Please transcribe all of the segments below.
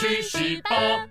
去十八。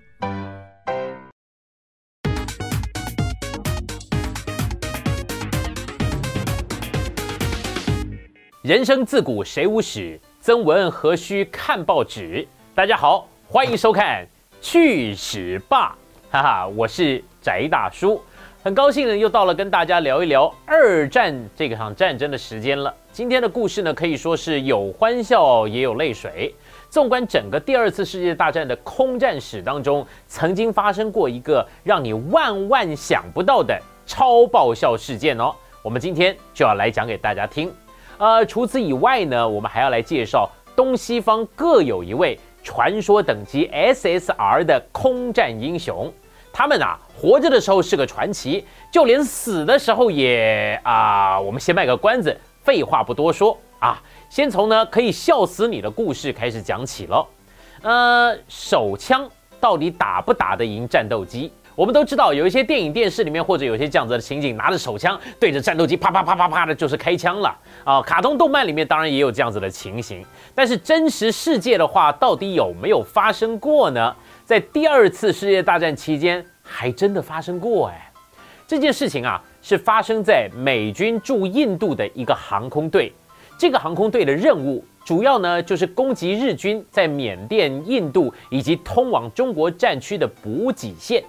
人生自古谁无死，曾闻何须看报纸。大家好，欢迎收看《去史吧》，哈哈，我是翟大叔，很高兴呢，又到了跟大家聊一聊二战这场战争的时间了。今天的故事呢，可以说是有欢笑也有泪水。纵观整个第二次世界大战的空战史当中，曾经发生过一个让你万万想不到的超爆笑事件哦。我们今天就要来讲给大家听。呃，除此以外呢，我们还要来介绍东西方各有一位传说等级 SSR 的空战英雄。他们啊，活着的时候是个传奇，就连死的时候也啊。我们先卖个关子，废话不多说啊，先从呢可以笑死你的故事开始讲起了。呃，手枪到底打不打得赢战斗机？我们都知道，有一些电影、电视里面，或者有些这样子的情景，拿着手枪对着战斗机啪啪啪啪啪的，就是开枪了啊！卡通动漫里面当然也有这样子的情形，但是真实世界的话，到底有没有发生过呢？在第二次世界大战期间，还真的发生过哎！这件事情啊，是发生在美军驻印度的一个航空队，这个航空队的任务主要呢，就是攻击日军在缅甸、印度以及通往中国战区的补给线。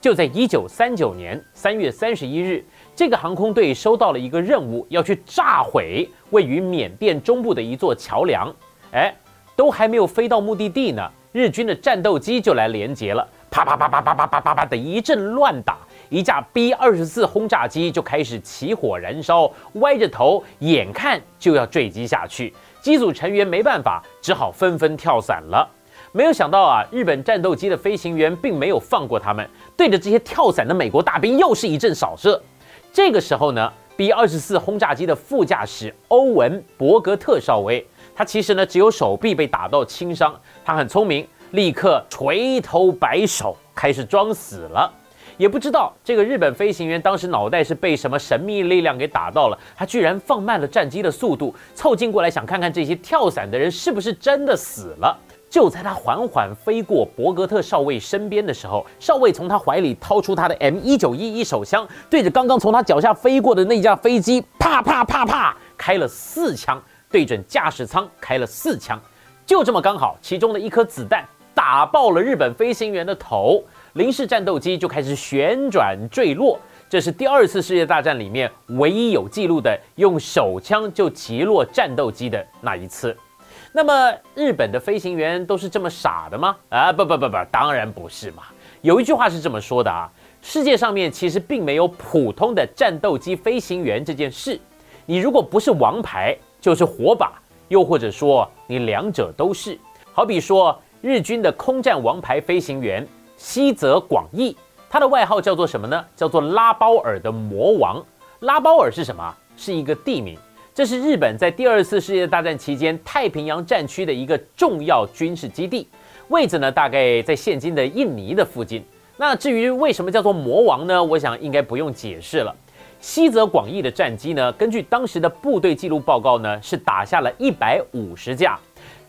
就在一九三九年三月三十一日，这个航空队收到了一个任务，要去炸毁位于缅甸中部的一座桥梁。哎，都还没有飞到目的地呢，日军的战斗机就来连接了，啪啪啪啪啪啪啪啪啪的一阵乱打，一架 B 二十四轰炸机就开始起火燃烧，歪着头，眼看就要坠机下去。机组成员没办法，只好纷纷跳伞了。没有想到啊，日本战斗机的飞行员并没有放过他们，对着这些跳伞的美国大兵又是一阵扫射。这个时候呢，B 二十四轰炸机的副驾驶欧文伯格特少尉，他其实呢只有手臂被打到轻伤，他很聪明，立刻垂头摆手，开始装死了。也不知道这个日本飞行员当时脑袋是被什么神秘力量给打到了，他居然放慢了战机的速度，凑近过来想看看这些跳伞的人是不是真的死了。就在他缓缓飞过伯格特少尉身边的时候，少尉从他怀里掏出他的 M 一九一一手枪，对着刚刚从他脚下飞过的那架飞机，啪啪啪啪开了四枪，对准驾驶舱开了四枪，就这么刚好，其中的一颗子弹打爆了日本飞行员的头，零式战斗机就开始旋转坠落。这是第二次世界大战里面唯一有记录的用手枪就击落战斗机的那一次。那么日本的飞行员都是这么傻的吗？啊，不不不不，当然不是嘛。有一句话是这么说的啊：世界上面其实并没有普通的战斗机飞行员这件事。你如果不是王牌，就是火把，又或者说你两者都是。好比说日军的空战王牌飞行员西泽广义，他的外号叫做什么呢？叫做拉包尔的魔王。拉包尔是什么？是一个地名。这是日本在第二次世界大战期间太平洋战区的一个重要军事基地，位置呢大概在现今的印尼的附近。那至于为什么叫做魔王呢？我想应该不用解释了。西泽广义的战机呢，根据当时的部队记录报告呢，是打下了一百五十架。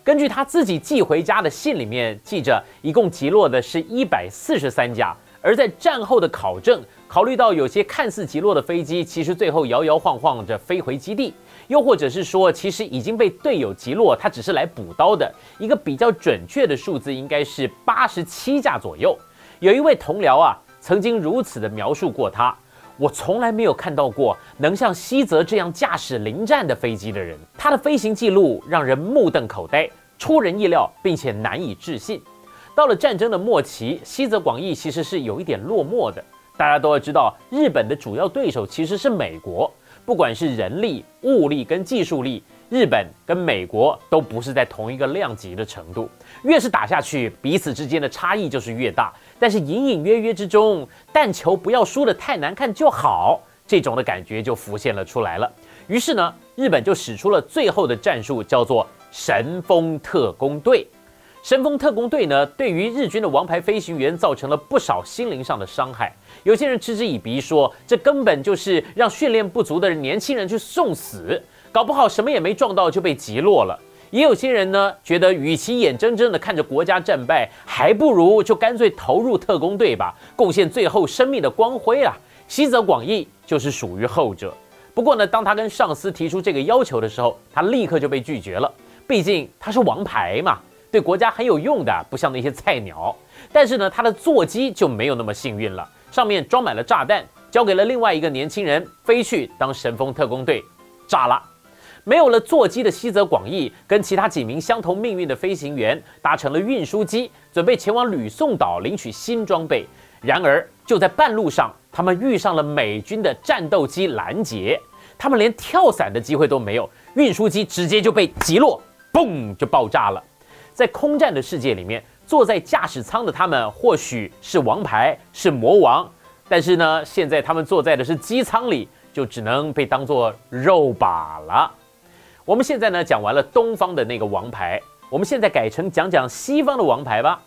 根据他自己寄回家的信里面记着，一共击落的是一百四十三架。而在战后的考证，考虑到有些看似击落的飞机，其实最后摇摇晃晃着飞回基地。又或者是说，其实已经被队友击落，他只是来补刀的。一个比较准确的数字应该是八十七架左右。有一位同僚啊，曾经如此的描述过他：我从来没有看到过能像西泽这样驾驶临战的飞机的人。他的飞行记录让人目瞪口呆，出人意料，并且难以置信。到了战争的末期，西泽广义其实是有一点落寞的。大家都要知道，日本的主要对手其实是美国。不管是人力、物力跟技术力，日本跟美国都不是在同一个量级的程度。越是打下去，彼此之间的差异就是越大。但是隐隐约约之中，但求不要输得太难看就好，这种的感觉就浮现了出来了。于是呢，日本就使出了最后的战术，叫做神风特工队。神风特工队呢，对于日军的王牌飞行员造成了不少心灵上的伤害。有些人嗤之以鼻，说这根本就是让训练不足的年轻人去送死，搞不好什么也没撞到就被击落了。也有些人呢觉得，与其眼睁睁的看着国家战败，还不如就干脆投入特工队吧，贡献最后生命的光辉啊。西泽广义就是属于后者。不过呢，当他跟上司提出这个要求的时候，他立刻就被拒绝了。毕竟他是王牌嘛，对国家很有用的，不像那些菜鸟。但是呢，他的座机就没有那么幸运了，上面装满了炸弹，交给了另外一个年轻人飞去当神风特工队，炸了。没有了座机的西泽广义，跟其他几名相同命运的飞行员搭乘了运输机，准备前往吕宋岛领取新装备。然而，就在半路上，他们遇上了美军的战斗机拦截，他们连跳伞的机会都没有，运输机直接就被击落，嘣就爆炸了。在空战的世界里面，坐在驾驶舱的他们或许是王牌，是魔王，但是呢，现在他们坐在的是机舱里，就只能被当做肉靶了。我们现在呢讲完了东方的那个王牌，我们现在改成讲讲西方的王牌吧。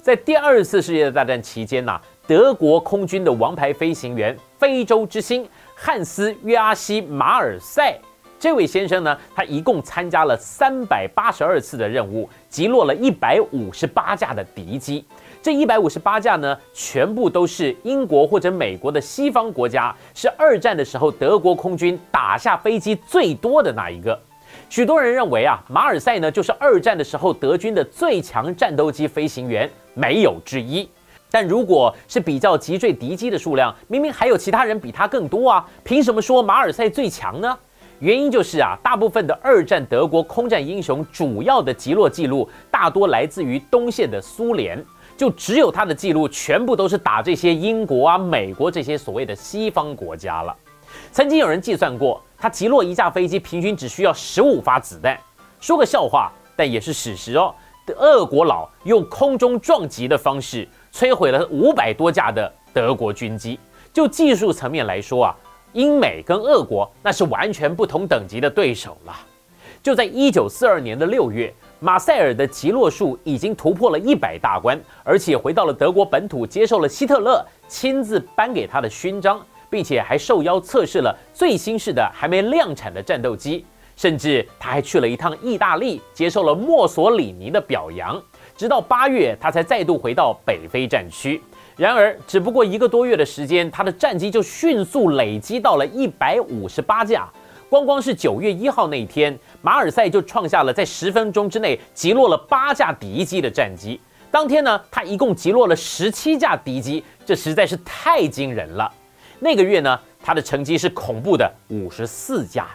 在第二次世界大战期间呐，德国空军的王牌飞行员“非洲之星”汉斯·约阿西·马尔塞这位先生呢，他一共参加了三百八十二次的任务，击落了一百五十八架的敌机。这一百五十八架呢，全部都是英国或者美国的西方国家，是二战的时候德国空军打下飞机最多的那一个。许多人认为啊，马尔赛呢就是二战的时候德军的最强战斗机飞行员，没有之一。但如果是比较击坠敌机的数量，明明还有其他人比他更多啊，凭什么说马尔赛最强呢？原因就是啊，大部分的二战德国空战英雄主要的击落记录大多来自于东线的苏联，就只有他的记录全部都是打这些英国啊、美国这些所谓的西方国家了。曾经有人计算过。他击落一架飞机，平均只需要十五发子弹。说个笑话，但也是史实哦。俄国佬用空中撞击的方式摧毁了五百多架的德国军机。就技术层面来说啊，英美跟俄国那是完全不同等级的对手了。就在一九四二年的六月，马塞尔的击落数已经突破了一百大关，而且回到了德国本土，接受了希特勒亲自颁给他的勋章。并且还受邀测试了最新式的还没量产的战斗机，甚至他还去了一趟意大利，接受了墨索里尼的表扬。直到八月，他才再度回到北非战区。然而，只不过一个多月的时间，他的战机就迅速累积到了一百五十八架。光光是九月一号那一天，马尔赛就创下了在十分钟之内击落了八架敌机的战绩。当天呢，他一共击落了十七架敌机，这实在是太惊人了。那个月呢，他的成绩是恐怖的五十四架。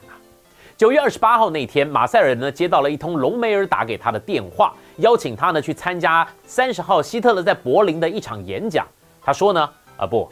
九月二十八号那天，马塞尔呢接到了一通隆美尔打给他的电话，邀请他呢去参加三十号希特勒在柏林的一场演讲。他说呢，啊不，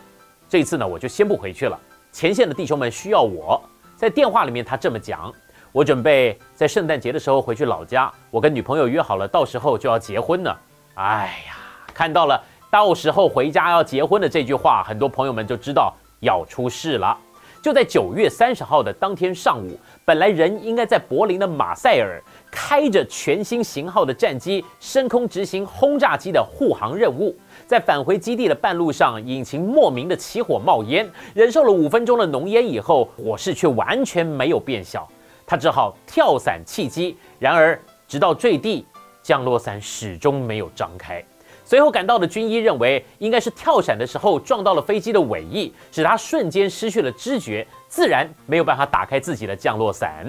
这次呢我就先不回去了，前线的弟兄们需要我。在电话里面他这么讲，我准备在圣诞节的时候回去老家，我跟女朋友约好了，到时候就要结婚呢。哎呀，看到了到时候回家要结婚的这句话，很多朋友们就知道。要出事了！就在九月三十号的当天上午，本来人应该在柏林的马塞尔，开着全新型号的战机升空执行轰炸机的护航任务，在返回基地的半路上，引擎莫名的起火冒烟，忍受了五分钟的浓烟以后，火势却完全没有变小，他只好跳伞弃机。然而，直到坠地，降落伞始终没有张开。随后赶到的军医认为，应该是跳伞的时候撞到了飞机的尾翼，使他瞬间失去了知觉，自然没有办法打开自己的降落伞。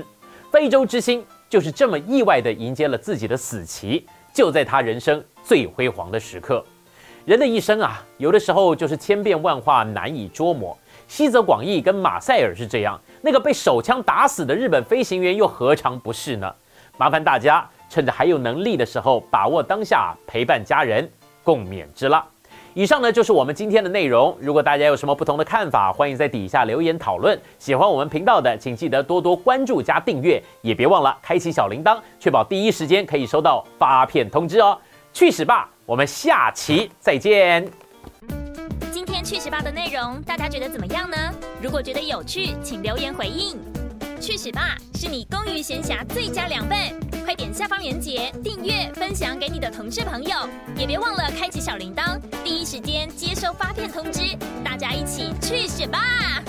非洲之星就是这么意外地迎接了自己的死期，就在他人生最辉煌的时刻。人的一生啊，有的时候就是千变万化，难以捉摸。西泽广义跟马塞尔是这样，那个被手枪打死的日本飞行员又何尝不是呢？麻烦大家趁着还有能力的时候，把握当下，陪伴家人。共勉之了。以上呢就是我们今天的内容。如果大家有什么不同的看法，欢迎在底下留言讨论。喜欢我们频道的，请记得多多关注加订阅，也别忘了开启小铃铛，确保第一时间可以收到发片通知哦。去屎吧！我们下期再见。今天去屎吧的内容大家觉得怎么样呢？如果觉得有趣，请留言回应。去屎吧是你工余闲暇最佳良伴。快点下方链接订阅分享给你的同事朋友，也别忘了开启小铃铛，第一时间接收发片通知。大家一起去选吧！